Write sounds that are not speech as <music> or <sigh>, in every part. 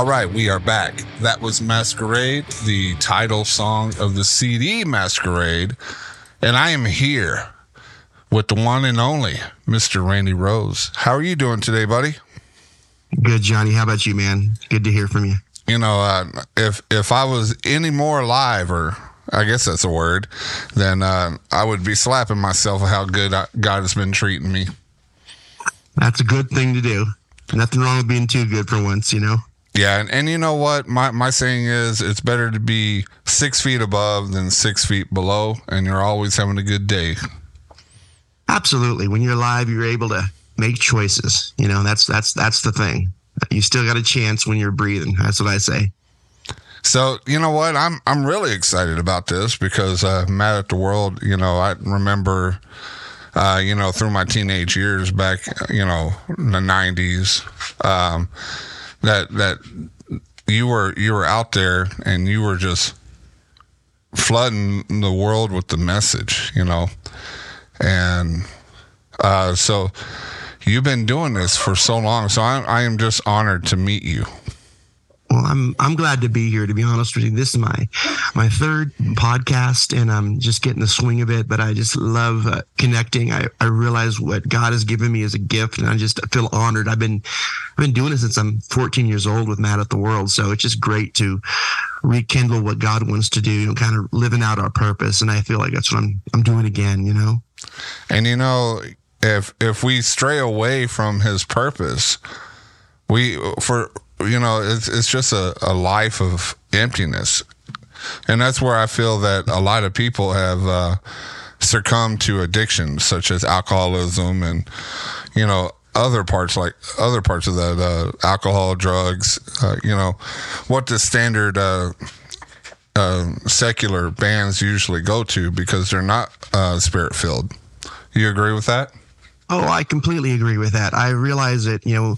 All right, we are back. That was Masquerade, the title song of the CD Masquerade. And I am here with the one and only Mr. Randy Rose. How are you doing today, buddy? Good, Johnny. How about you, man? Good to hear from you. You know, uh, if if I was any more alive, or I guess that's a word, then uh, I would be slapping myself how good I, God has been treating me. That's a good thing to do. Nothing wrong with being too good for once, you know. Yeah, and, and you know what? My my saying is it's better to be six feet above than six feet below, and you're always having a good day. Absolutely. When you're alive, you're able to make choices. You know, that's that's that's the thing. You still got a chance when you're breathing. That's what I say. So you know what? I'm I'm really excited about this because uh, Mad at the World. You know, I remember, uh, you know, through my teenage years back, you know, in the '90s. Um, that that you were you were out there and you were just flooding the world with the message, you know, and uh, so you've been doing this for so long. So I, I am just honored to meet you. Well, I'm I'm glad to be here. To be honest with you, this is my my third podcast, and I'm just getting the swing of it. But I just love uh, connecting. I, I realize what God has given me as a gift, and I just feel honored. I've been I've been doing it since I'm 14 years old with Mad at the World, so it's just great to rekindle what God wants to do and kind of living out our purpose. And I feel like that's what I'm I'm doing again. You know. And you know, if if we stray away from His purpose, we for you know, it's it's just a, a life of emptiness, and that's where I feel that a lot of people have uh, succumbed to addictions such as alcoholism and you know other parts like other parts of that uh, alcohol, drugs. Uh, you know what the standard. Uh, uh secular bands usually go to because they're not uh, spirit filled. You agree with that? Oh, I completely agree with that. I realize that, you know,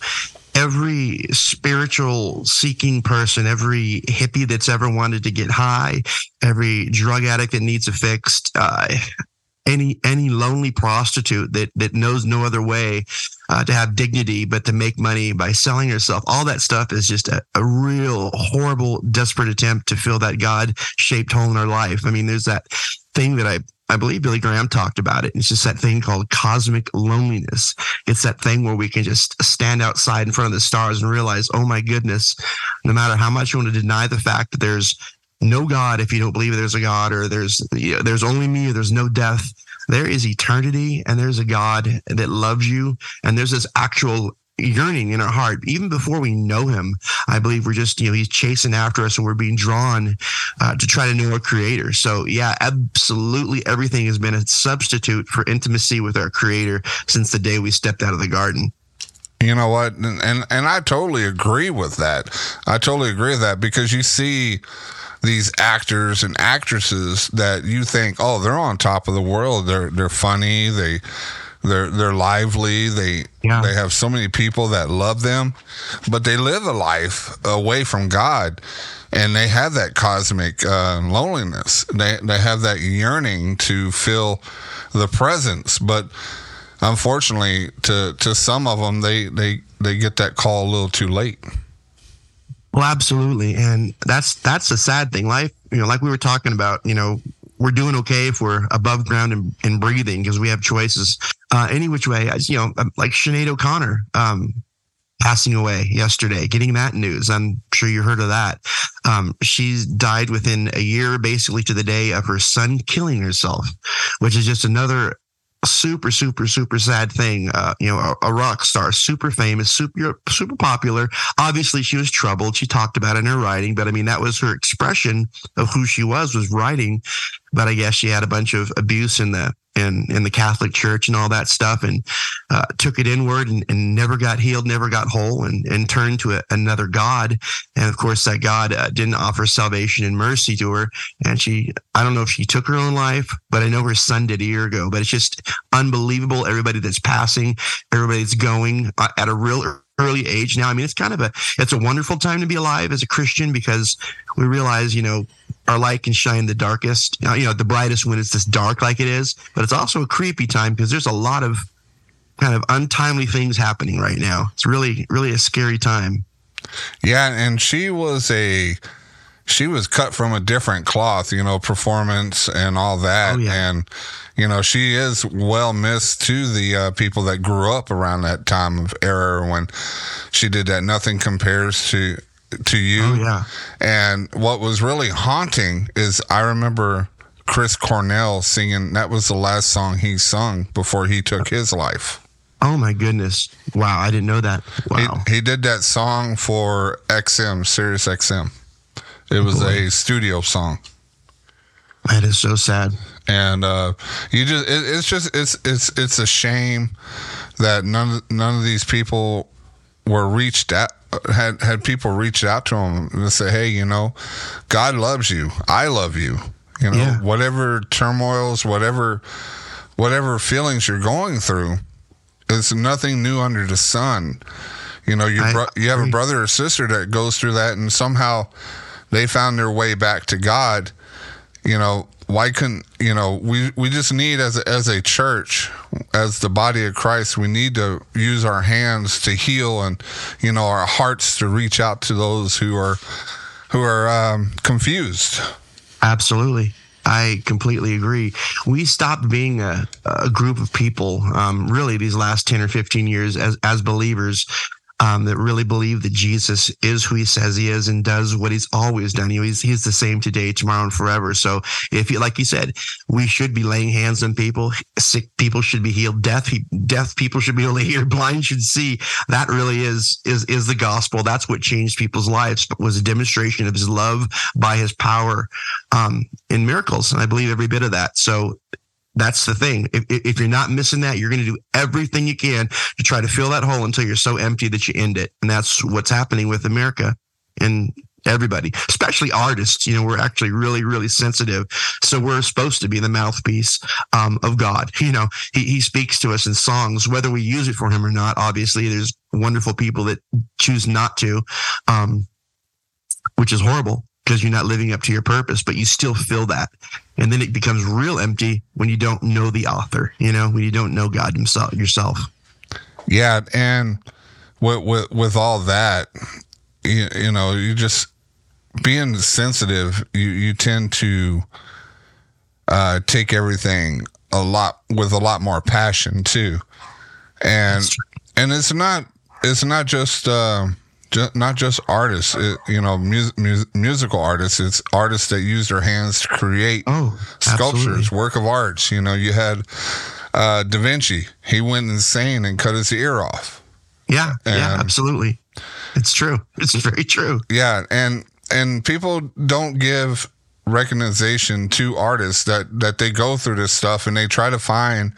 every spiritual seeking person, every hippie that's ever wanted to get high, every drug addict that needs a fix, uh, any any lonely prostitute that that knows no other way uh, to have dignity but to make money by selling herself all that stuff is just a, a real horrible desperate attempt to fill that god shaped hole in our life. I mean there's that thing that i I believe Billy Graham talked about it. It's just that thing called cosmic loneliness. It's that thing where we can just stand outside in front of the stars and realize, oh my goodness, no matter how much you want to deny the fact that there's no God if you don't believe there's a God or there's you know, there's only me or there's no death. There is eternity and there's a God that loves you and there's this actual yearning in our heart. Even before we know him i believe we're just you know he's chasing after us and we're being drawn uh, to try to know our creator. So yeah absolutely everything has been a substitute for intimacy with our creator since the day we stepped out of the garden. You know what? And and, and i totally agree with that. I totally agree with that because you see these actors and actresses that you think, oh, they're on top of the world. They're they're funny. They they're they're lively. They yeah. they have so many people that love them, but they live a life away from God, and they have that cosmic uh, loneliness. They they have that yearning to feel the presence, but unfortunately, to to some of them, they they they get that call a little too late. Well, absolutely, and that's that's the sad thing. Life, you know, like we were talking about, you know, we're doing okay if we're above ground and, and breathing because we have choices. Uh, any which way, you know, like Sinead O'Connor um, passing away yesterday, getting that news. I'm sure you heard of that. Um, she died within a year, basically to the day of her son killing herself, which is just another super super super sad thing uh, you know a, a, rock star super famous super super popular obviously she was troubled she talked about it in her writing but i mean that was her expression of who she was was writing but i guess she had a bunch of abuse in the in in the Catholic Church and all that stuff, and uh, took it inward and, and, never got healed, never got whole, and and turned to a, another God. And of course, that God uh, didn't offer salvation and mercy to her. And she, I don't know if she took her own life, but I know her son did a year ago. But it's just unbelievable. Everybody that's passing, everybody that's going uh, at a real early age now. I mean, it's kind of a it's a wonderful time to be alive as a Christian because we realize, you know, our light can shine the darkest, uh, you know, the brightest when it's this dark like it is. But it's also a creepy time because there's a lot of kind of untimely things happening right now. It's really, really a scary time. Yeah, and she was a she was cut from a different cloth, you know, performance and all that. Oh, yeah. And you know, she is well missed to the uh, people that grew up around that time of era when she did that. Nothing compares to to you. Oh, yeah. And what was really haunting is I remember Chris Cornell singing. That was the last song he sung before he took his life. Oh my goodness! Wow, I didn't know that. Wow. He, he did that song for XM, Sirius XM. It was Boy. a studio song. That is so sad. and uh, you just it, it's just it's it's it's a shame that none of- none of these people were reached out had had people reached out to them and say hey you know god loves you i love you you know Yeah. whatever turmoils whatever whatever feelings you're going through it's nothing new under the sun you know you bro- you have a brother or sister that goes through that and somehow they found their way back to god you know why couldn't you know we we just need as a, as a church as the body of christ we need to use our hands to heal and you know our hearts to reach out to those who are who are um, confused Absolutely. I completely agree. We stopped being a, a group of people, um, really, these last 10 or 15 years as, as believers um, that really believe that Jesus is who he says he is and does what he's always done. He's, he's the same today, tomorrow, and forever. So, if you, like you said, we should be laying hands on people. Sick people should be healed. Deaf, deaf people should be able to hear. Blind should see. That really is, is, is the gospel. That's what changed people's lives, was a demonstration of his love by his power um, in miracles. And I believe every bit of that. So that's the thing. If, if you're not missing that, you're going to do everything you can to try to fill that hole until you're so empty that you end it. And that's what's happening with America and everybody, especially artists. You know, we're actually really, really sensitive. So we're supposed to be the mouthpiece um, of God. You know, he, he speaks to us in songs, whether we use it for him or not. Obviously, there's wonderful people that choose not to. Um, which is horrible because you're not living up to your purpose, but you still feel that. And then it becomes real empty when you don't know the author, you know, when you don't know God himself yourself. yeah and with with, with all that you, you know you just being sensitive you you tend to uh, take everything a lot with a lot more passion too and and it's not it's not just uh, ju- not just artists it, you know mus- mus- musical artists it's artists that use their hands to create Oh, sculptures absolutely. work of arts you know you had uh, da vinci he went insane and cut his ear off Yeah, yeah, absolutely. It's true. <laughs> It's very true. yeah and and people don't give recognition to artists that that they go through this stuff and they try to find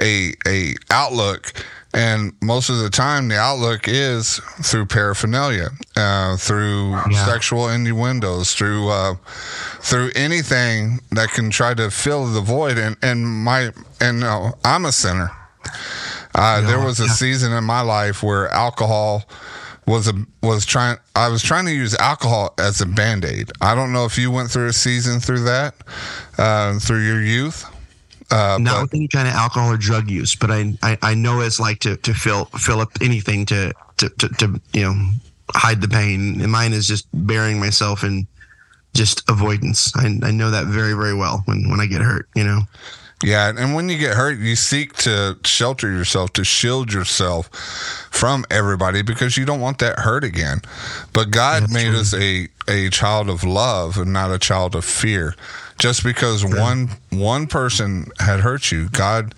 a a outlook and most of the time the outlook is through paraphernalia uh, through Yeah. sexual innuendos through uh, through anything that can try to fill the void and and my and no i'm a sinner uh, there was a yeah. season in my life where alcohol was a was trying I was trying to use alcohol as a band-aid. I don't know if you went through a season through that uh, through your youth. Uh, Not but with any kind of alcohol or drug use, but I, I, I know it's like to, to fill fill up anything to, to, to, to you know hide the pain. And mine is just burying myself in just avoidance. I, I know that very very well when when I get hurt. You know. yeah, and when you get hurt, you seek to shelter yourself, to shield yourself from everybody because you don't want that hurt again. But God That's made true. us a a child of love and not a child of fear. Just because one one person had hurt you, God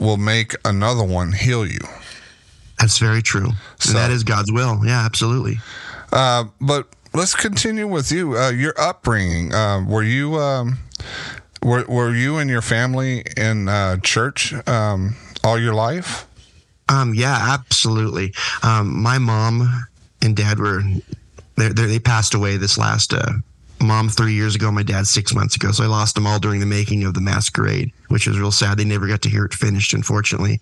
will make another one heal you. That's very true. So- that is God's will. Yeah, absolutely. Uh, but let's continue with you. Uh, your upbringing. Uh, were you um, were were you and your family in uh, church um, all your life? Um, yeah, absolutely. Um, my mom and dad were they they passed away this last uh, mom three years ago. My dad six months ago. So I lost them all during the making of the Masquerade, which was real sad. They never got to hear it finished, unfortunately.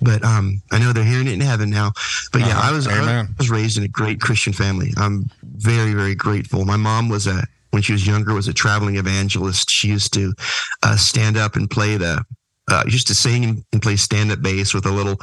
But um, I know they're hearing it in heaven now. But yeah, Uh-huh. I was I was raised in a great Christian family. I'm very very grateful. My mom was a when she was younger was a traveling evangelist. She used to uh, stand up and play the uh, used to sing and, play stand up bass with a little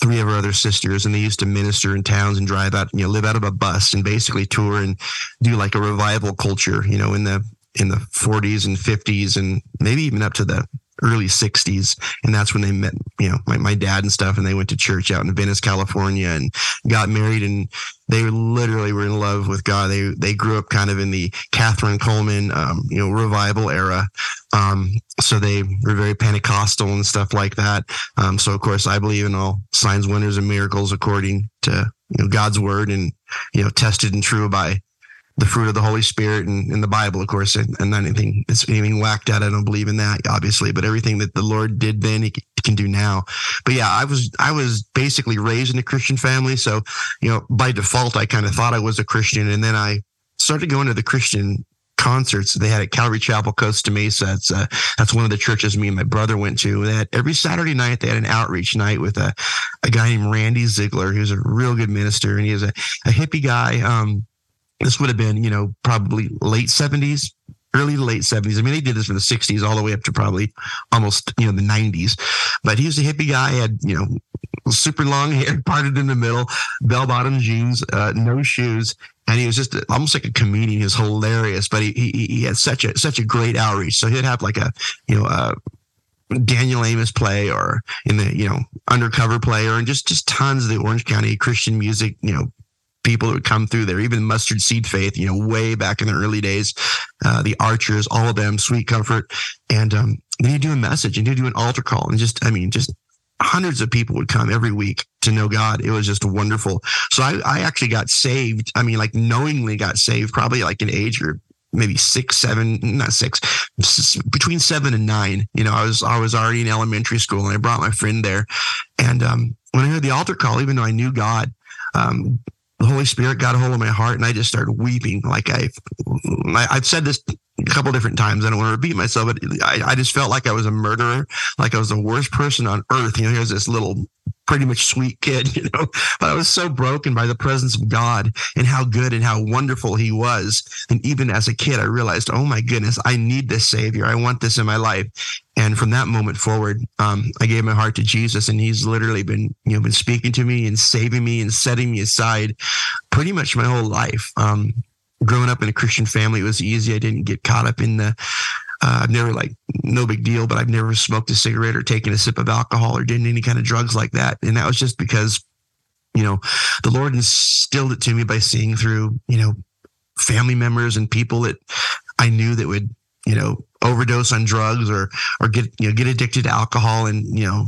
three of her other sisters, and they used to minister in towns and drive out, you know, live out of a bus and basically tour and do like a revival culture, you know, in the in the 40s and 50s and maybe even up to the early 60s and that's when they met you know my, my dad and stuff and they went to church out in venice california and got married and they literally were in love with god. They they grew up kind of in the Kathryn Kuhlman um, you know revival era. Um, so they were very pentecostal and stuff like that. Um, so of course i believe in all signs wonders and miracles according to you know god's word and you know tested and true by the fruit of the Holy Spirit and in the Bible, of course, and, and not anything that's anything whacked out. I don't believe in that, obviously, but everything that the Lord did then, He can do now. But yeah, I was I was basically raised in a Christian family, so you know, by default, I kind of thought I was a Christian, and then I started going to the Christian concerts they had at Calvary Chapel, Costa Mesa. That's uh, that's one of the churches me and my brother went to. Had every Saturday night they had an outreach night with a a guy named Randy Ziegler, who's a real good minister, and he is a, a hippie guy. Um, this would have been, you know, probably late 70s, early to late 70s. I mean, they did this from the 60s all the way up to probably almost, you know, the 90s. But he was a hippie guy, had, you know, super long hair, <laughs> parted in the middle, bell bottom jeans, uh, no shoes. And he was just almost like a comedian. He was hilarious, but he, he, he had such a, such a great outreach. So he'd have like a, you know, uh, Daniel Amos play or in the, you know, undercover player and just, just tons of the Orange County Christian music, you know, people that would come through there, even mustard seed faith, you know, way back in the early days, uh, the archers, all of them, sweet comfort. And um, then you do a message and you do an altar call and just, I mean, just hundreds of people would come every week to know God. It was just wonderful. So I, I actually got saved. I mean, like knowingly got saved, probably like an age or maybe six, seven, not six, between seven and nine. You know, I was I was already in elementary school, and I brought my friend there. And um, when I heard the altar call, even though I knew God, um, Holy Spirit got a hold of my heart and I just started weeping. Like I've, I've said this a couple different times. I don't want to repeat myself, but I, I just felt like I was a murderer, like I was the worst person on earth. You know, here's this little pretty much sweet kid, <laughs> you know, but I was so broken by the presence of God and how good and how wonderful he was. And even as a kid, I realized, oh my goodness, I need this savior. I want this in my life. And from that moment forward, um, I gave my heart to Jesus and he's literally been, you know, been speaking to me and saving me and setting me aside pretty much my whole life. Um, growing up in a Christian family, it was easy. I didn't get caught up in the, uh, I've never like no big deal, but I've never smoked a cigarette or taken a sip of alcohol or did any kind of drugs like that. And that was just because, you know, the Lord instilled it to me by seeing through, you know, family members and people that I knew that would, you know, overdose on drugs or or get you know get addicted to alcohol and you know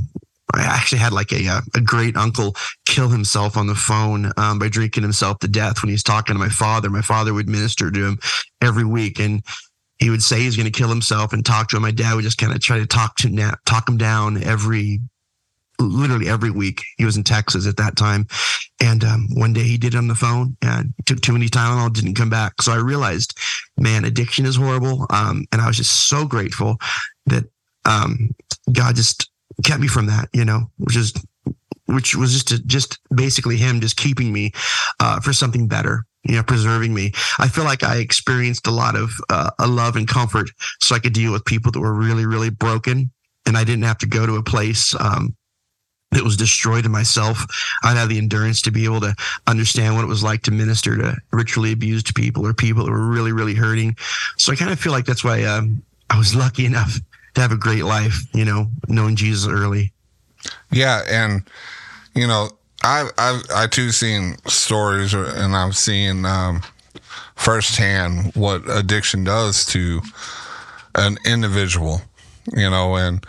I actually had like a a great uncle kill himself on the phone um, by drinking himself to death when he's talking to my father. My father would minister to him every week, and he would say he's going to kill himself and talk to him. My dad would just kind of try to talk to na- talk him down every, literally every week. He was in Texas at that time, and um, one day he did it on the phone and took too many Tylenol, didn't come back. So I realized, man, addiction is horrible. Um, and I was just so grateful that um, God just kept me from that. You know, which is which was just a, just basically him just keeping me uh, for something better you know, preserving me. I feel like I experienced a lot of uh, a love and comfort, so I could deal with people that were really, really broken, and I didn't have to go to a place um, that was destroyed in myself. I'd have the endurance to be able to understand what it was like to minister to ritually abused people or people that were really, really hurting. So I kind of feel like that's why um, I was lucky enough to have a great life, you know, knowing Jesus early. Yeah, and you know, I've, I've I too seen stories, and I've seen um, firsthand what addiction does to an individual. You know, and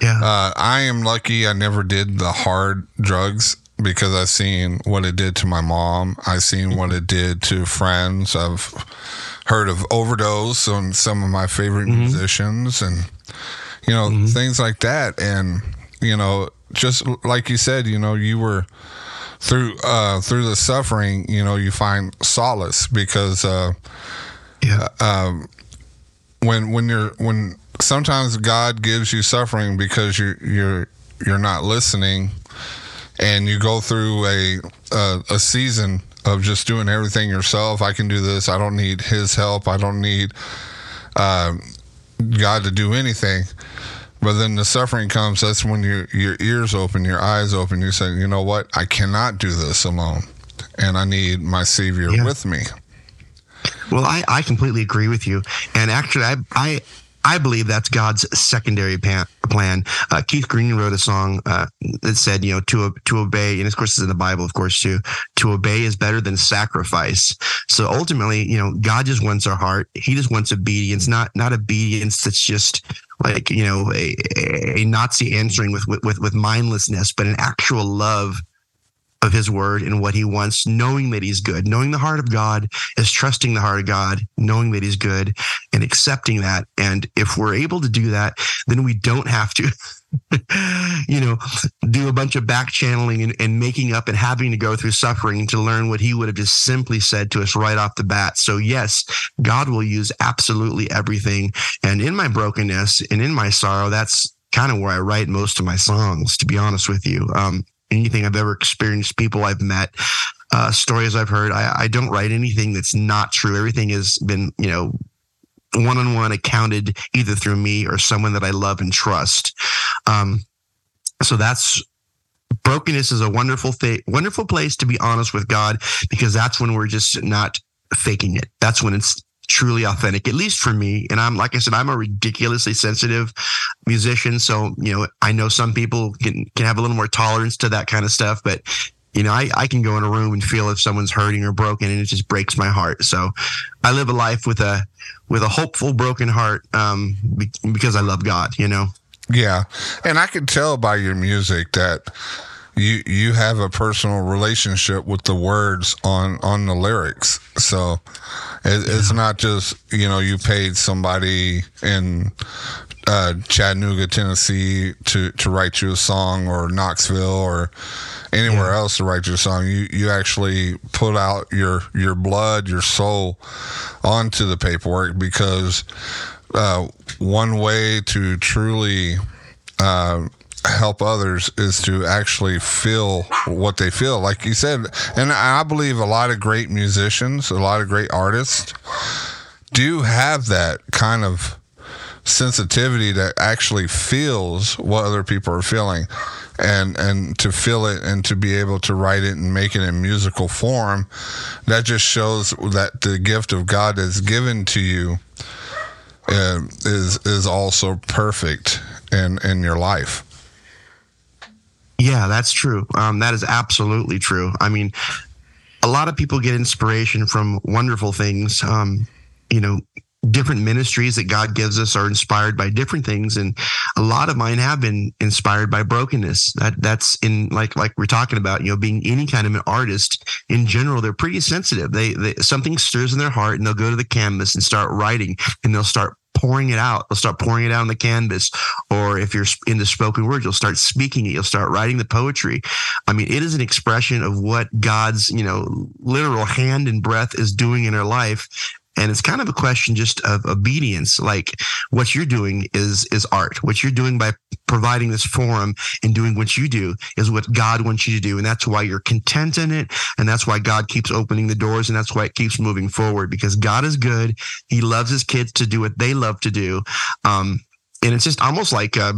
yeah, uh, I am lucky. I never did the hard drugs because I've seen what it did to my mom. I've seen what it did to friends. I've heard of overdose on some of my favorite mm-hmm. musicians, and you know mm-hmm. things like that. And you know, just like you said, you know, you were through uh, through the suffering, you know, you find solace because uh, yeah. Um, when when you're when sometimes God gives you suffering because you're you're you're not listening, and you go through a a, a season of just doing everything yourself. I can do this. I don't need His help. I don't need uh, God to do anything. But then the suffering comes. That's when your your ears open, your eyes open. You say, you know what? I cannot do this alone, and I need my Savior Yeah. with me. Well, I, I completely agree with you. And actually, I, I, I believe that's God's secondary plan. Uh, Keith Green wrote a song uh, that said, you know, to to obey, and of course, it's in the Bible, of course, too. To obey is better than sacrifice. So ultimately, you know, God just wants our heart. He just wants obedience, not not obedience that's just like you know a, a Nazi answering with with with mindlessness, but an actual love of his word and what he wants, knowing that he's good, knowing the heart of God is trusting the heart of God, knowing that he's good and accepting that. And if we're able to do that, then we don't have to, <laughs> you know, do a bunch of back channeling and, and making up and having to go through suffering to learn what he would have just simply said to us right off the bat. So yes, God will use absolutely everything. And in my brokenness and in my sorrow, that's kind of where I write most of my songs, to be honest with you. Um, anything I've ever experienced, people I've met, uh, stories I've heard. I, I don't write anything that's not true. Everything has been, you know, one on one accounted either through me or someone that I love and trust. Um, so that's brokenness is a wonderful thing, wonderful place to be honest with God because that's when we're just not faking it. That's when it's truly authentic, at least for me. And I'm, like I said, I'm a ridiculously sensitive musician. So, you know, I know some people can, can have a little more tolerance to that kind of stuff, but you know, I, I can go in a room and feel if someone's hurting or broken and it just breaks my heart. So I live a life with a, with a hopeful, broken heart, um, because I love God, you know? Yeah, and I can tell by your music that you you have a personal relationship with the words on on the lyrics. So it, it's not just you know you paid somebody in uh, Chattanooga, Tennessee, to to write you a song, or Knoxville, or anywhere else to write you a song. You you actually put out your your blood, your soul onto the paperwork because uh, one way to truly uh, help others is to actually feel what they feel. Like you said, and I believe a lot of great musicians, a lot of great artists do have that kind of sensitivity that actually feels what other people are feeling and and to feel it and to be able to write it and make it in musical form that just shows that the gift of God is given to you uh, is is also perfect in in your life Yeah, that's true. Um, that is absolutely true. I mean, a lot of people get inspiration from wonderful things. Um, you know, different ministries that God gives us are inspired by different things, and a lot of mine have been inspired by brokenness. That that's in like like we're talking about. You know, being any kind of an artist in general, they're pretty sensitive. They, they something stirs in their heart, and they'll go to the canvas and start writing, and they'll start pouring it out. They'll start pouring it out on the canvas. Or if you're in the spoken word, you'll start speaking it. You'll start writing the poetry. I mean, it is an expression of what God's, you know, literal hand and breath is doing in our life. And it's kind of a question just of obedience. Like what you're doing is is art. What you're doing by providing this forum and doing what you do is what God wants you to do. And that's why you're content in it. And that's why God keeps opening the doors. And that's why it keeps moving forward because God is good. He loves his kids to do what they love to do. Um, and it's just almost like, uh,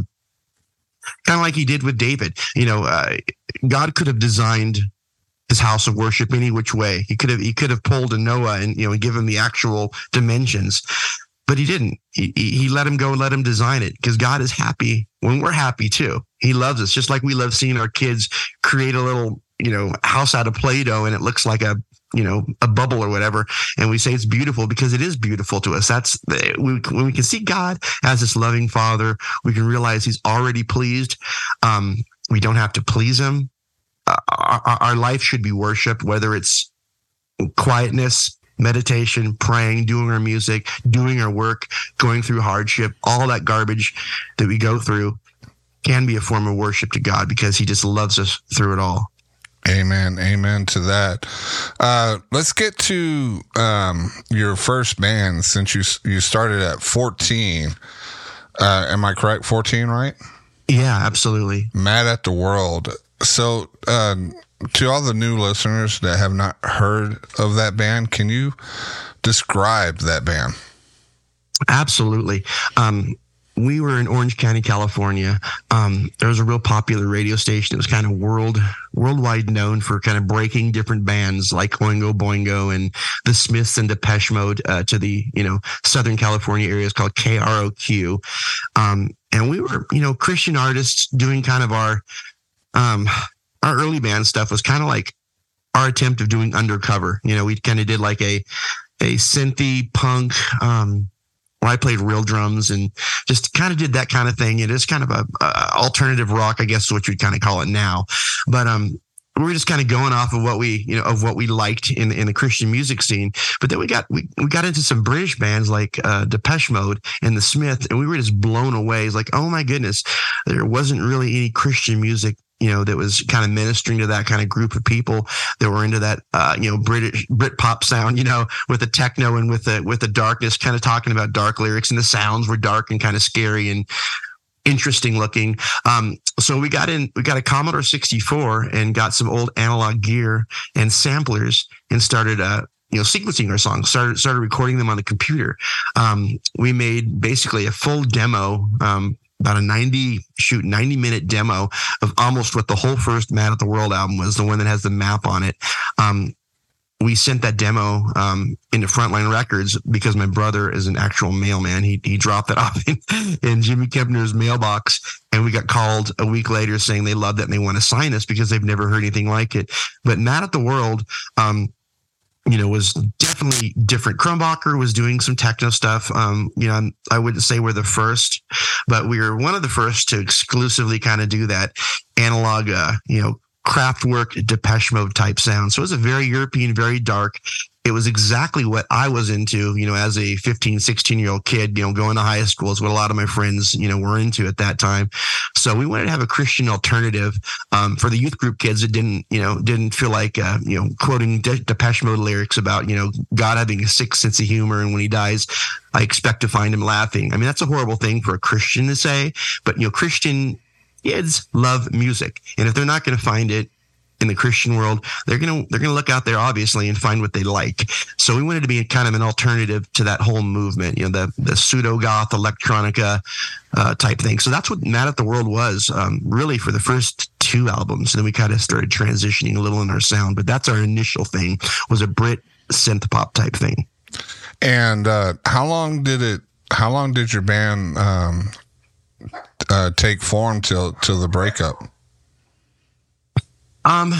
kind of like he did with David. You know, uh, God could have designed his house of worship any which way. He could have he could have pulled a Noah and you know give him the actual dimensions, but he didn't. He he let him go and let him design it because God is happy when we're happy too. He loves us just like we love seeing our kids create a little you know house out of Play-Doh and it looks like a you know a bubble or whatever and we say it's beautiful because it is beautiful to us that's we, when we can see god as this loving father we can realize he's already pleased um, we don't have to please him our, our life should be worship whether it's quietness meditation praying doing our music doing our work going through hardship all that garbage that we go through can be a form of worship to god because he just loves us through it all Amen. Amen to that. Uh, let's get to um, your first band since you you started at 14. Uh, am I correct? 14, right? yeah absolutely Mad at the World. So, uh, to all the new listeners that have not heard of that band, can you describe that band? Absolutely. Um, we were in Orange County, California. Um, there was a real popular radio station. It was kind of world worldwide known for kind of breaking different bands like Oingo Boingo and the Smiths and Depeche Mode uh, to the you know Southern California areas called KROQ. Um, and we were you know Christian artists doing kind of our um, our early band stuff was kind of like our attempt of doing undercover. You know, we kind of did like a a synthy punk. Um, where I played real drums and just kind of did that kind of thing. It is kind of a, a alternative rock, I guess, is what you'd kind of call it now. But um, we were just kind of going off of what we, you know, of what we liked in in the Christian music scene. But then we got we, we got into some British bands like uh, Depeche Mode and The Smith, and we were just blown away. It's like, oh my goodness, there wasn't really any Christian music you know, that was kind of ministering to that kind of group of people that were into that, uh, you know, British Brit pop sound, you know, with the techno and with the with the darkness, kind of talking about dark lyrics, and the sounds were dark and kind of scary and interesting looking. Um, so we got in, we got a Commodore 64 and got some old analog gear and samplers and started, uh, you know, sequencing our songs, started started recording them on the computer. Um, we made basically a full demo. Um, about a 90 shoot 90 minute demo of almost what the whole first Mad at the World album was, the one that has the map on it. Um, we sent that demo um, into Frontline Records because my brother is an actual mailman. He he dropped it <laughs> off in, in Jimmy Kempner's mailbox, and we got called a week later saying they loved it and they want to sign us because they've never heard anything like it. But Mad at the World, um, you know, was definitely different. Crumbacher was doing some techno stuff. Um, you know, I wouldn't say we're the first, but we were one of the first to exclusively kind of do that analog, uh, you know, Kraftwerk Depeche Mode type sound. So it was a very European, very dark, it was exactly what I was into, you know, as a 15, 16 year old kid, you know, going to high school is what a lot of my friends, you know, were into at that time. So we wanted to have a Christian alternative um, for the youth group kids that didn't, you know, didn't feel like, uh, you know, quoting De- Depeche Mode lyrics about, you know, God having a sick sense of humor. And when he dies, I expect to find him laughing. I mean, that's a horrible thing for a Christian to say, but, you know, Christian kids love music. And if they're not going to find it in the Christian world, they're gonna they're gonna look out there obviously and find what they like. So we wanted to be kind of an alternative to that whole movement, you know, the the pseudo goth electronica uh, type thing. So that's what Mad at the World was um, really for the first two albums. And then we kind of started transitioning a little in our sound, but that's our initial thing was a Brit synth pop type thing. And uh, how long did it? How long did your band um, uh, take form till till the breakup? Um,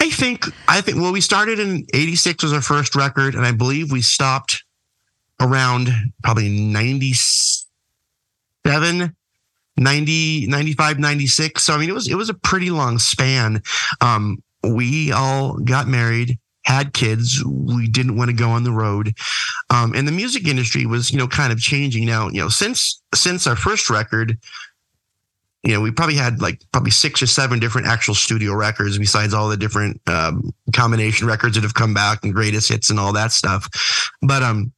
I think I think well, we started in '86 was our first record, and I believe we stopped around probably 97 90 95 96 so i mean it was it was a pretty long span. Um we all got married had kids we didn't want to go on the road. Um and the music industry was you know kind of changing. Now you know since since our first record you know, we probably had like probably six or seven different actual studio records besides all the different um, combination records that have come back and greatest hits and all that stuff. But um,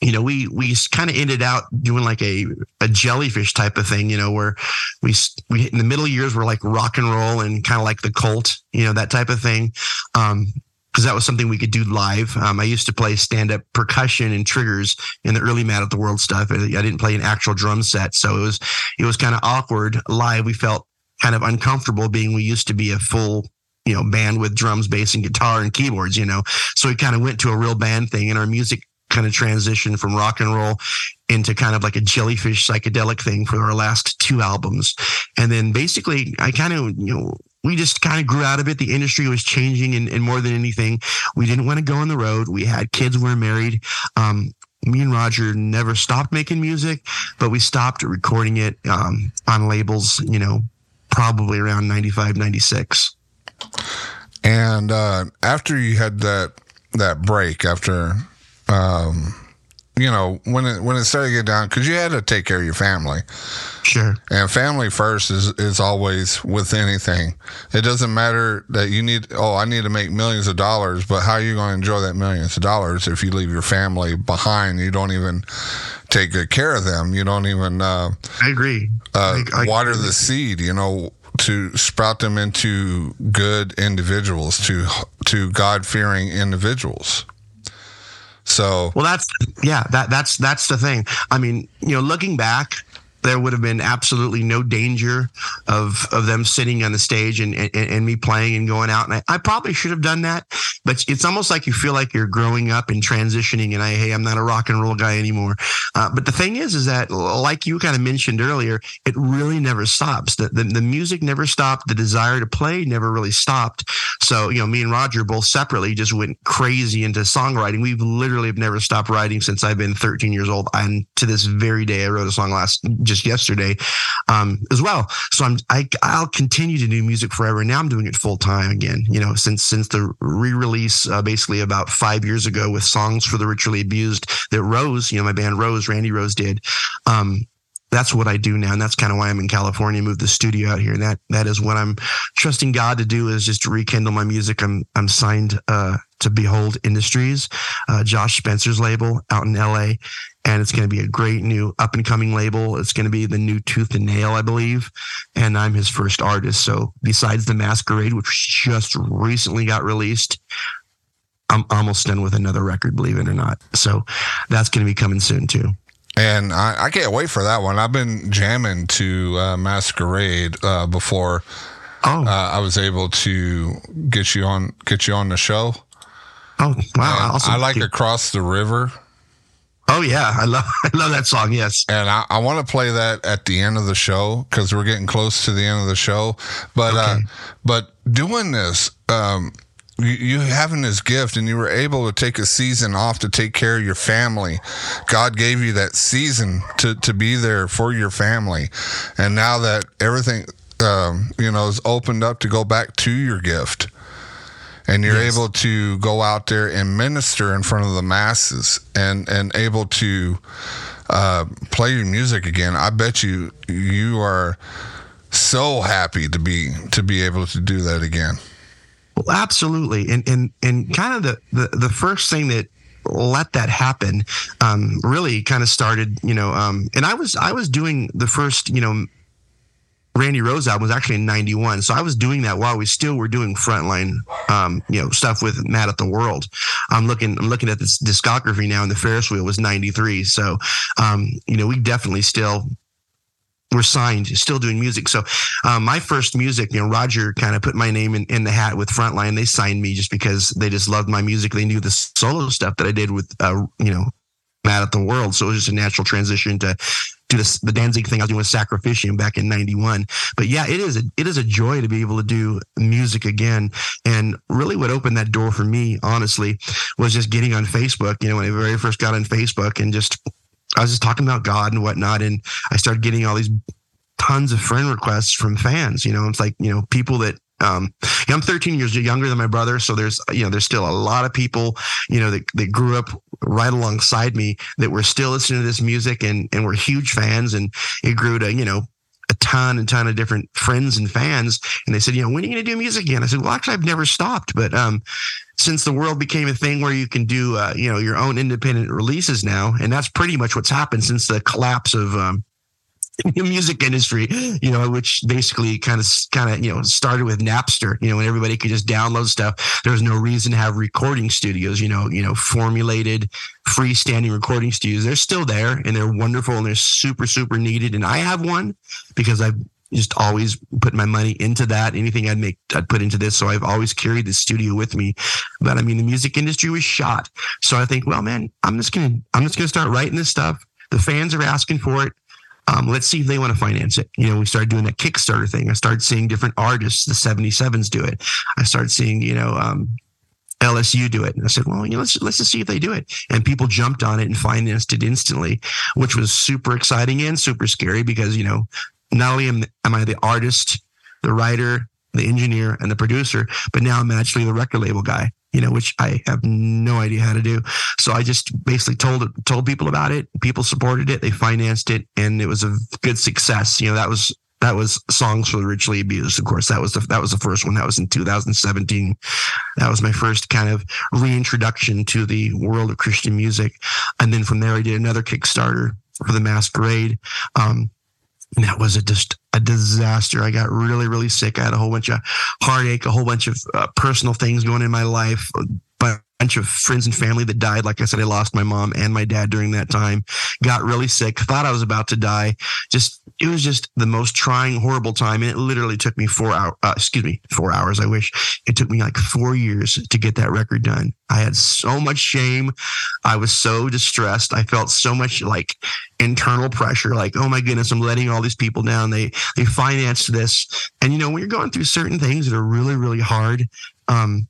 you know, we we kind of ended out doing like a a jellyfish type of thing, you know, where we we in the middle years were like rock and roll and kind of like the cult, you know, that type of thing. Um, because that was something we could do live. Um, I used to play stand up percussion and triggers in the early Mad at the World stuff. I didn't play an actual drum set, so it was it was kind of awkward live. We felt kind of uncomfortable being we used to be a full you know band with drums, bass, and guitar and keyboards. You know, so we kind of went to a real band thing, and our music kind of transitioned from rock and roll into kind of like a jellyfish psychedelic thing for our last two albums. And then basically, I kind of you know we just kind of grew out of it. The industry was changing, and, and more than anything, we didn't want to go on the road. We had kids, we are married. Um, me and Roger never stopped making music, but we stopped recording it um, on labels, you know, probably around 95, 96. And uh, after you had that that break, after um, you know, when it when it started to get down, because you had to take care of your family. Sure. And family first is is always with anything. It doesn't matter that you need. Oh, I need to make millions of dollars, but how are you going to enjoy that millions of dollars if you leave your family behind? You don't even take good care of them. You don't even. Uh, I agree. Uh, I, I water agree. the seed. You know to sprout them into good individuals, to to God fearing individuals. So well, that's yeah, that that's that's the thing. I mean, you know, looking back, there would have been absolutely no danger of of them sitting on the stage and and, and me playing and going out. And I, I, probably should have done that, but it's almost like you feel like you're growing up and transitioning. And I, hey, I'm not a rock and roll guy anymore. Uh, but the thing is, is that like you kind of mentioned earlier, it really never stops. The, the the music never stopped. The desire to play never really stopped. So you know, me and Roger both separately just went crazy into songwriting. We've literally have never stopped writing since I've been 13 years old. And to this very day, I wrote a song last just just yesterday um, as well. So I'm I, I'll continue to do music forever. Now I'm doing it full time again. You know, since since the re-release uh, basically about five years ago with songs for the ritually abused that Rose, you know, my band Rose, Randy Rose did. Um, that's what I do now, and that's kind of why I'm in California. Moved the studio out here, and that that is what I'm trusting God to do is just to rekindle my music. I'm I'm signed uh, to Behold Industries, uh, Josh Spencer's label out in L.A., and it's going to be a great new up and coming label. It's going to be the new Tooth and Nail, I believe, and I'm his first artist. So besides the Masquerade, which just recently got released, I'm almost done with another record, believe it or not. So that's going to be coming soon too. And I, I, can't wait for that one. I've been jamming to uh, Masquerade uh, before. Oh. Uh, I was able to get you on get you on the show. Oh wow! I like across the river. Oh yeah, I love <laughs> I love that song. Yes, and I, I want to play that at the end of the show because we're getting close to the end of the show. But uh, okay. uh, but doing this, um, you, you having this gift, and you were able to take a season off to take care of your family. God gave you that season to to be there for your family, and now that everything um, you know is opened up to go back to your gift and you're yes. able to go out there and minister in front of the masses and and able to uh, play your music again. I bet you you are so happy to be to be able to do that again. Well, absolutely. And and and kind of the, the the first thing that let that happen um, really kind of started you know um, and i was i was doing the first you know Randy Rose album was actually in 91. So I was doing that while we still were doing frontline, um, you know, stuff with Mad at the World. I'm looking, I'm looking at this discography now and the Ferris wheel was 93. So, um, you know, we definitely still were signed, still doing music. So, um, my first music, you know, Roger kind of put my name in, in the hat with Frontline. They signed me just because they just loved my music. They knew the solo stuff that I did with, uh, you know, Mad at the World. So it was just a natural transition to do this, the Danzig thing I was doing with Sacrificium back in '91. But yeah, it is a, it is a joy to be able to do music again. And really, what opened that door for me, honestly, was just getting on Facebook. You know, when I very first got on Facebook and just I was just talking about God and whatnot, and I started getting all these tons of friend requests from fans. You know, it's like you know people that um, I'm 13 years younger than my brother, so there's you know there's still a lot of people you know that, that grew up right alongside me that were still listening to this music and and were huge fans, and it grew to you know a ton and ton of different friends and fans, and they said, you know, when are you going to do music again? I said, well, actually, I've never stopped, but um, since the world became a thing where you can do uh, you know your own independent releases now, and that's pretty much what's happened since the collapse of um, <laughs> music industry, you know, which basically kind of kind of you know started with Napster, you know, when everybody could just download stuff. There was no reason to have recording studios, you know, you know, formulated freestanding recording studios. They're still there and they're wonderful and they're super super needed. And I have one because I've just always put my money into that. Anything I'd make, I'd put into this. So I've always carried the studio with me. But I mean, the music industry was shot. So I think, well, man, I'm just gonna, I'm just gonna start writing this stuff. The fans are asking for it. Um, let's see if they want to finance it. You know, we started doing that Kickstarter thing. I started seeing different artists, the 77s do it. I started seeing, you know, um, LSU do it. And I said, well, you know, let's let's just see if they do it. And people jumped on it and financed it instantly, which was super exciting and super scary because, you know, not only am, am I the artist, the writer, the engineer, and the producer, but now I'm actually the record label guy you know, which I have no idea how to do. So I just basically told told people about it. People supported it. They financed it, and it was a good success. You know, that was that was songs for the ritually abused. Of course, that was the that was the first one. That was in 2017. That was my first kind of reintroduction to the world of Christian music, and then from there I did another Kickstarter for the Masquerade. Um, and that was a just a disaster. I got really, really sick. I had a whole bunch of heartache, a whole bunch of uh, personal things going in my life, bunch of friends and family that died. Like I said, I lost my mom and my dad during that time. Got really sick. Thought I was about to die. Just it was just the most trying, horrible time. And it literally took me four hours. Uh, excuse me, four hours. I wish it took me like four years to get that record done. I had so much shame. I was so distressed. I felt so much like internal pressure. Like, oh my goodness, I'm letting all these people down. They they financed this, and you know when you're going through certain things that are really really hard. Um,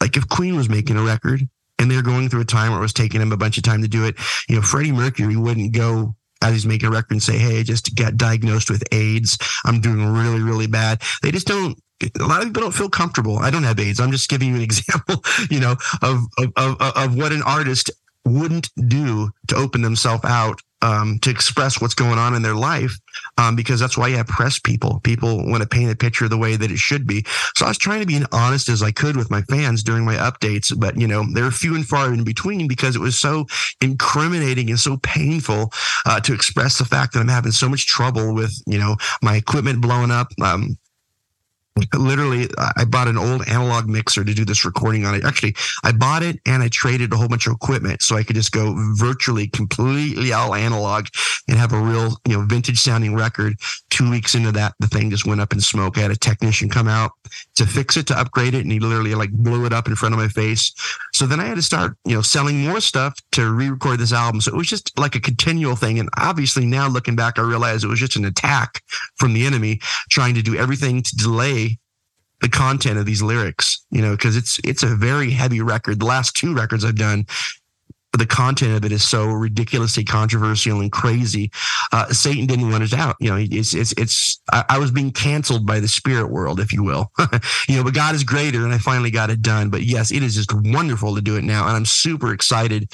like if Queen was making a record and they're going through a time where it was taking them a bunch of time to do it, you know, Freddie Mercury wouldn't go as he's making a record and say, Hey, I just got diagnosed with AIDS. I'm doing really, really bad. They just don't a lot of people don't feel comfortable. I don't have AIDS. I'm just giving you an <laughs> example, you know, of of, of, of what an artist wouldn't do to open themselves out um, to express what's going on in their life um, because that's why you have press people. People want to paint a picture the way that it should be. So I was trying to be as honest as I could with my fans during my updates, but you know they were few and far in between because it was so incriminating and so painful uh, to express the fact that I'm having so much trouble with you know my equipment blowing up. Um, literally i bought an old analog mixer to do this recording on it. Actually i bought it and i traded a whole bunch of equipment so i could just go virtually completely all analog and have a real you know vintage sounding record. Two weeks into that the thing just went up in smoke. I had a technician come out to fix it to upgrade it and he literally like blew it up in front of my face so then i had to start you know selling more stuff to re-record this album so it was just like a continual thing and obviously now looking back i realized it was just an attack from the enemy trying to do everything to delay the content of these lyrics, you know, because it's it's a very heavy record. The last two records I've done, the content of it is so ridiculously controversial and crazy. Uh, Satan didn't want it out. You know, it's it's it's. I, I was being canceled by the spirit world, if you will. <laughs> you know, but God is greater, and I finally got it done. But yes, it is just wonderful to do it now, and I'm super excited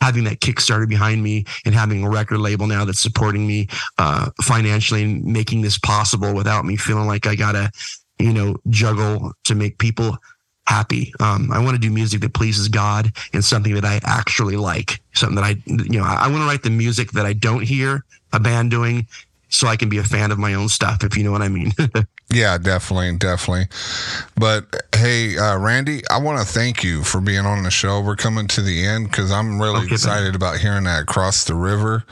having that Kickstarter behind me and having a record label now that's supporting me uh, financially and making this possible without me feeling like I gotta you know, juggle to make people happy. Um, I want to do music that pleases God and something that I actually like, something that I, you know, I, I want to write the music that I don't hear a band doing so I can be a fan of my own stuff, if you know what I mean. <laughs> yeah, definitely, definitely. But hey, uh, Randy, I want to thank you for being on the show. We're coming to the end because I'm really okay, excited about hearing that across the river.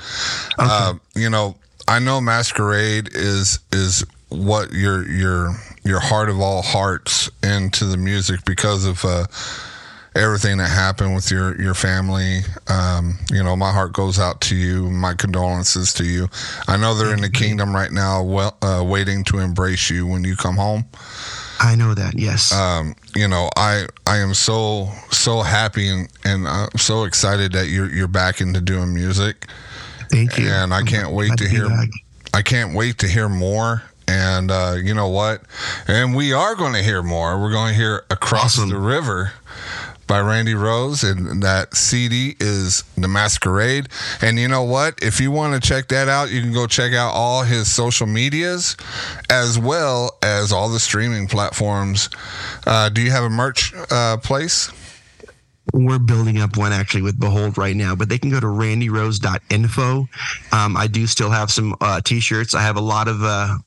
Okay. Uh, you know, I know Masquerade is is what your your your heart of all hearts into the music because of uh, everything that happened with your your family. Um, you know, my heart goes out to you. My condolences to you. I know they're in the kingdom right now, well, uh, waiting to embrace you when you come home. I know that. Yes. Um, you know, I I am so so happy and and I'm so excited that you're you're back into doing music. Thank you. And I can't wait to hear. I can't wait to hear more and uh, you know what? And we are going to hear more. We're going to hear Across awesome. the River by Randy Rose, and that CD is The Masquerade. And you know what? If you want to check that out, you can go check out all his social medias as well as all the streaming platforms. Uh, do you have a merch uh, place? We're building up one actually with Behold right now, but they can go to randyrose.info. Um, I do still have some uh, t-shirts. I have a lot of uh,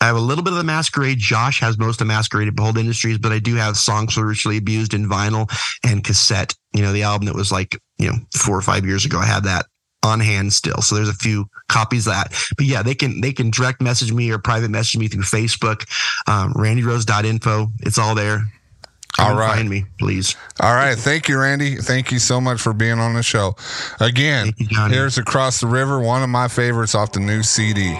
I have a little bit of the masquerade. Josh has most of masquerade at Behold Industries, but I do have songs Ritually Abused in vinyl and cassette. You know, the album that was like, you know, four or five years ago. I have that on hand still. So there's a few copies of that. But yeah, they can they can direct message me or private message me through Facebook, um, randyrose.info. It's all there. Come all right. Find me, please. All right. Thank you, Randy. Thank you so much for being on the show. Again, you, here's Across the River, one of my favorites off the new CD.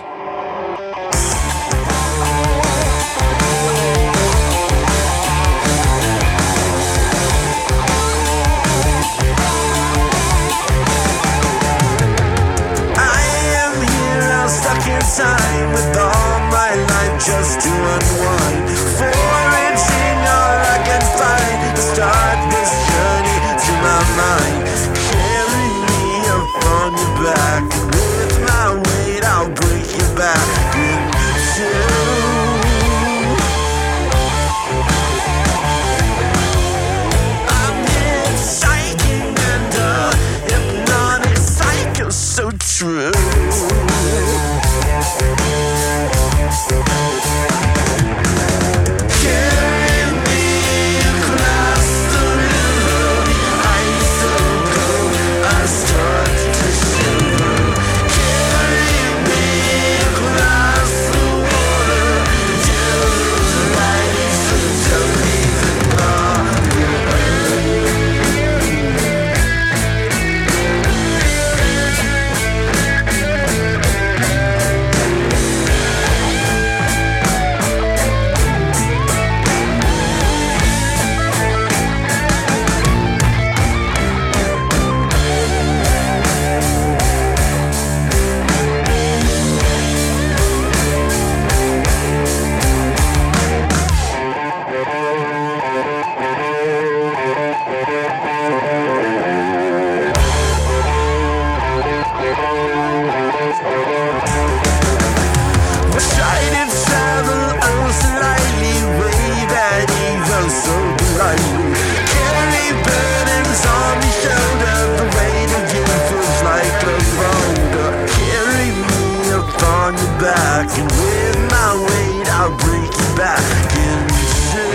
With my weight, I'll break you back in two.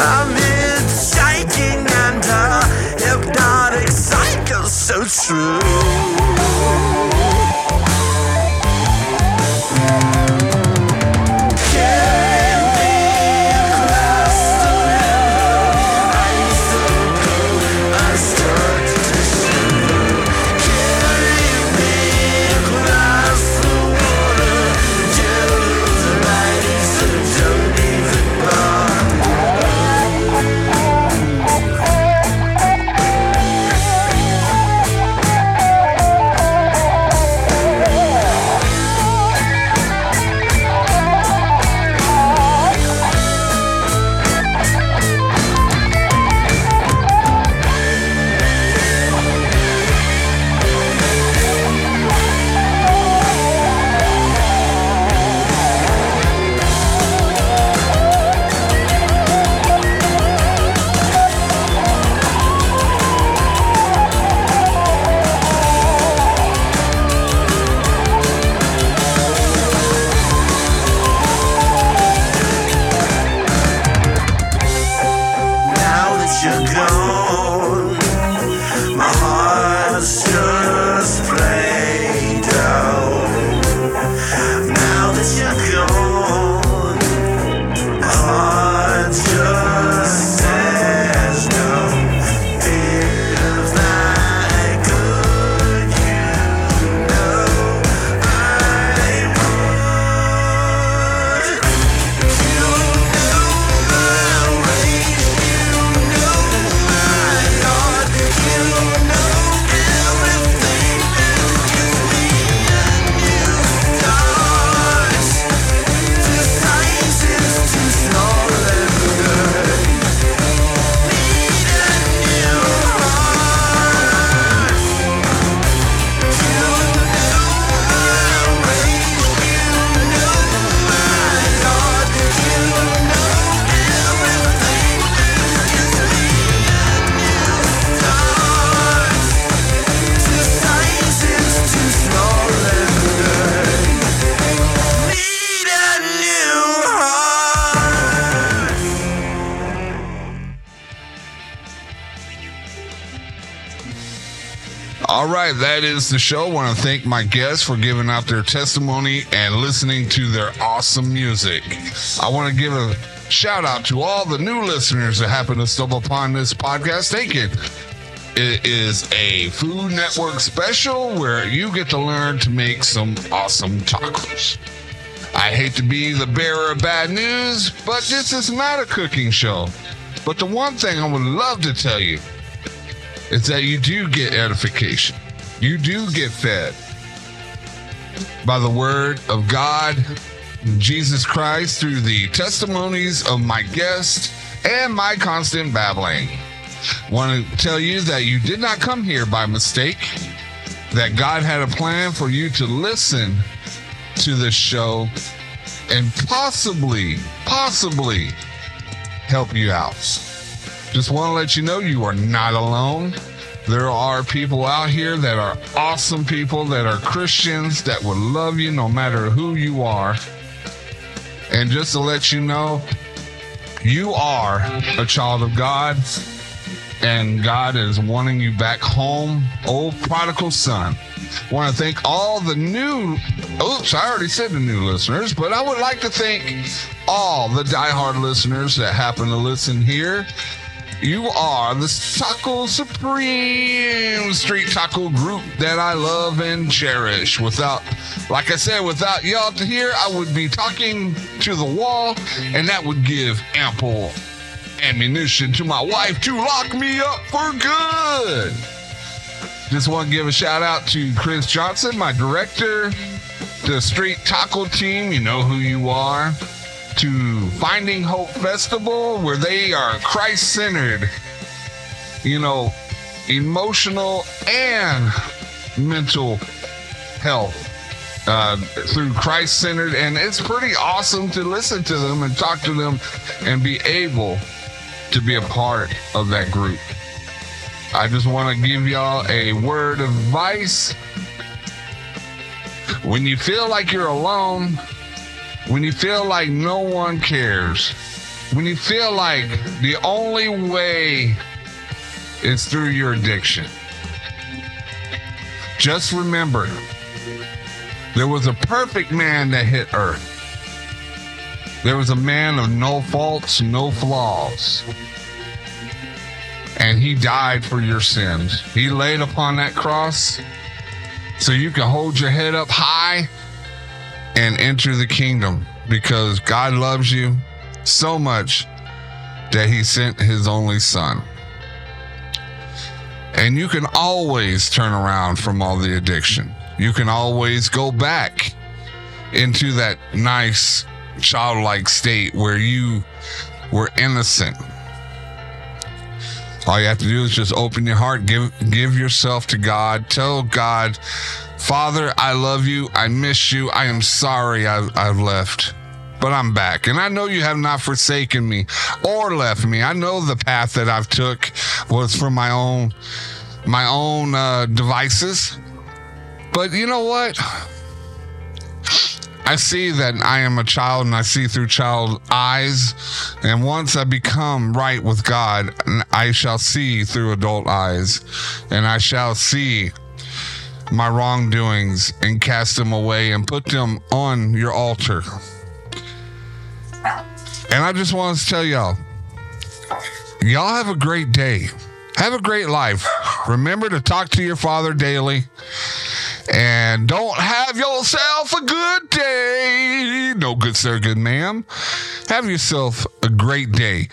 I'm hitchhiking and a hypnotic cycle so true. That is the show. I Want to thank my guests for giving out their testimony and listening to their awesome music. I want to give a shout out to all the new listeners that happen to stumble upon this podcast. Thank you. It is a Food Network special where you get to learn to make some awesome tacos. I hate to be the bearer of bad news, but this is not a cooking show. But the one thing I would love to tell you is that you do get edification. You do get fed by the word of God, Jesus Christ, through the testimonies of my guests and my constant babbling. Want to tell you that you did not come here by mistake, that God had a plan for you to listen to this show and possibly, possibly help you out. Just want to let you know you are not alone. There are people out here that are awesome people, that are Christians, that will love you no matter who you are. And just to let you know, you are a child of God, and God is wanting you back home, old prodigal son. Want to thank all the new, oops, I already said the new listeners, but I would like to thank all the diehard listeners that happen to listen here. You are the Taco Supreme Street Taco group that I love and cherish. Without, like I said, without y'all to hear, I would be talking to the wall, and that would give ample ammunition to my wife to lock me up for good. Just want to give a shout out to Chris Johnson, my director, the Street Taco team. You know who you are. To Finding Hope Festival, where they are Christ centered, you know, emotional and mental health uh, through Christ centered. And it's pretty awesome to listen to them and talk to them and be able to be a part of that group. I just want to give y'all a word of advice. When you feel like you're alone, when you feel like no one cares, when you feel like the only way is through your addiction, just remember there was a perfect man that hit earth. There was a man of no faults, no flaws. And he died for your sins. He laid upon that cross so you can hold your head up high and enter the kingdom because God loves you so much that he sent his only son. And you can always turn around from all the addiction. You can always go back into that nice childlike state where you were innocent. All you have to do is just open your heart, give give yourself to God. Tell God, Father, I love you. I miss you. I am sorry I, I've left but I'm back. And I know you have not forsaken me or left me. I know the path that I've took was from my own my own uh, devices. But you know what? I see that I am a child and I see through child eyes. And once I become right with God, I shall see through adult eyes. And I shall see my wrongdoings and cast them away and put them on your altar. And I just want to tell y'all, y'all have a great day. Have a great life. Remember to talk to your father daily. And don't have yourself a good day. No good, sir, good ma'am. Have yourself a great day.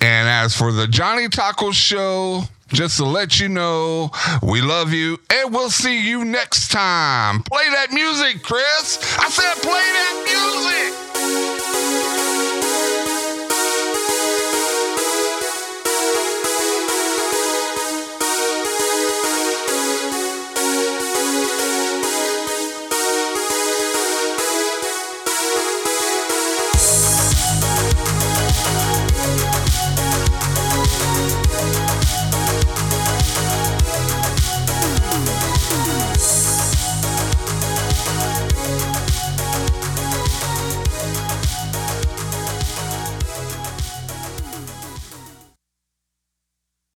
And as for the Johnny Taco Show, just to let you know, we love you and we'll see you next time. Play that music, Chris. I said, play that music.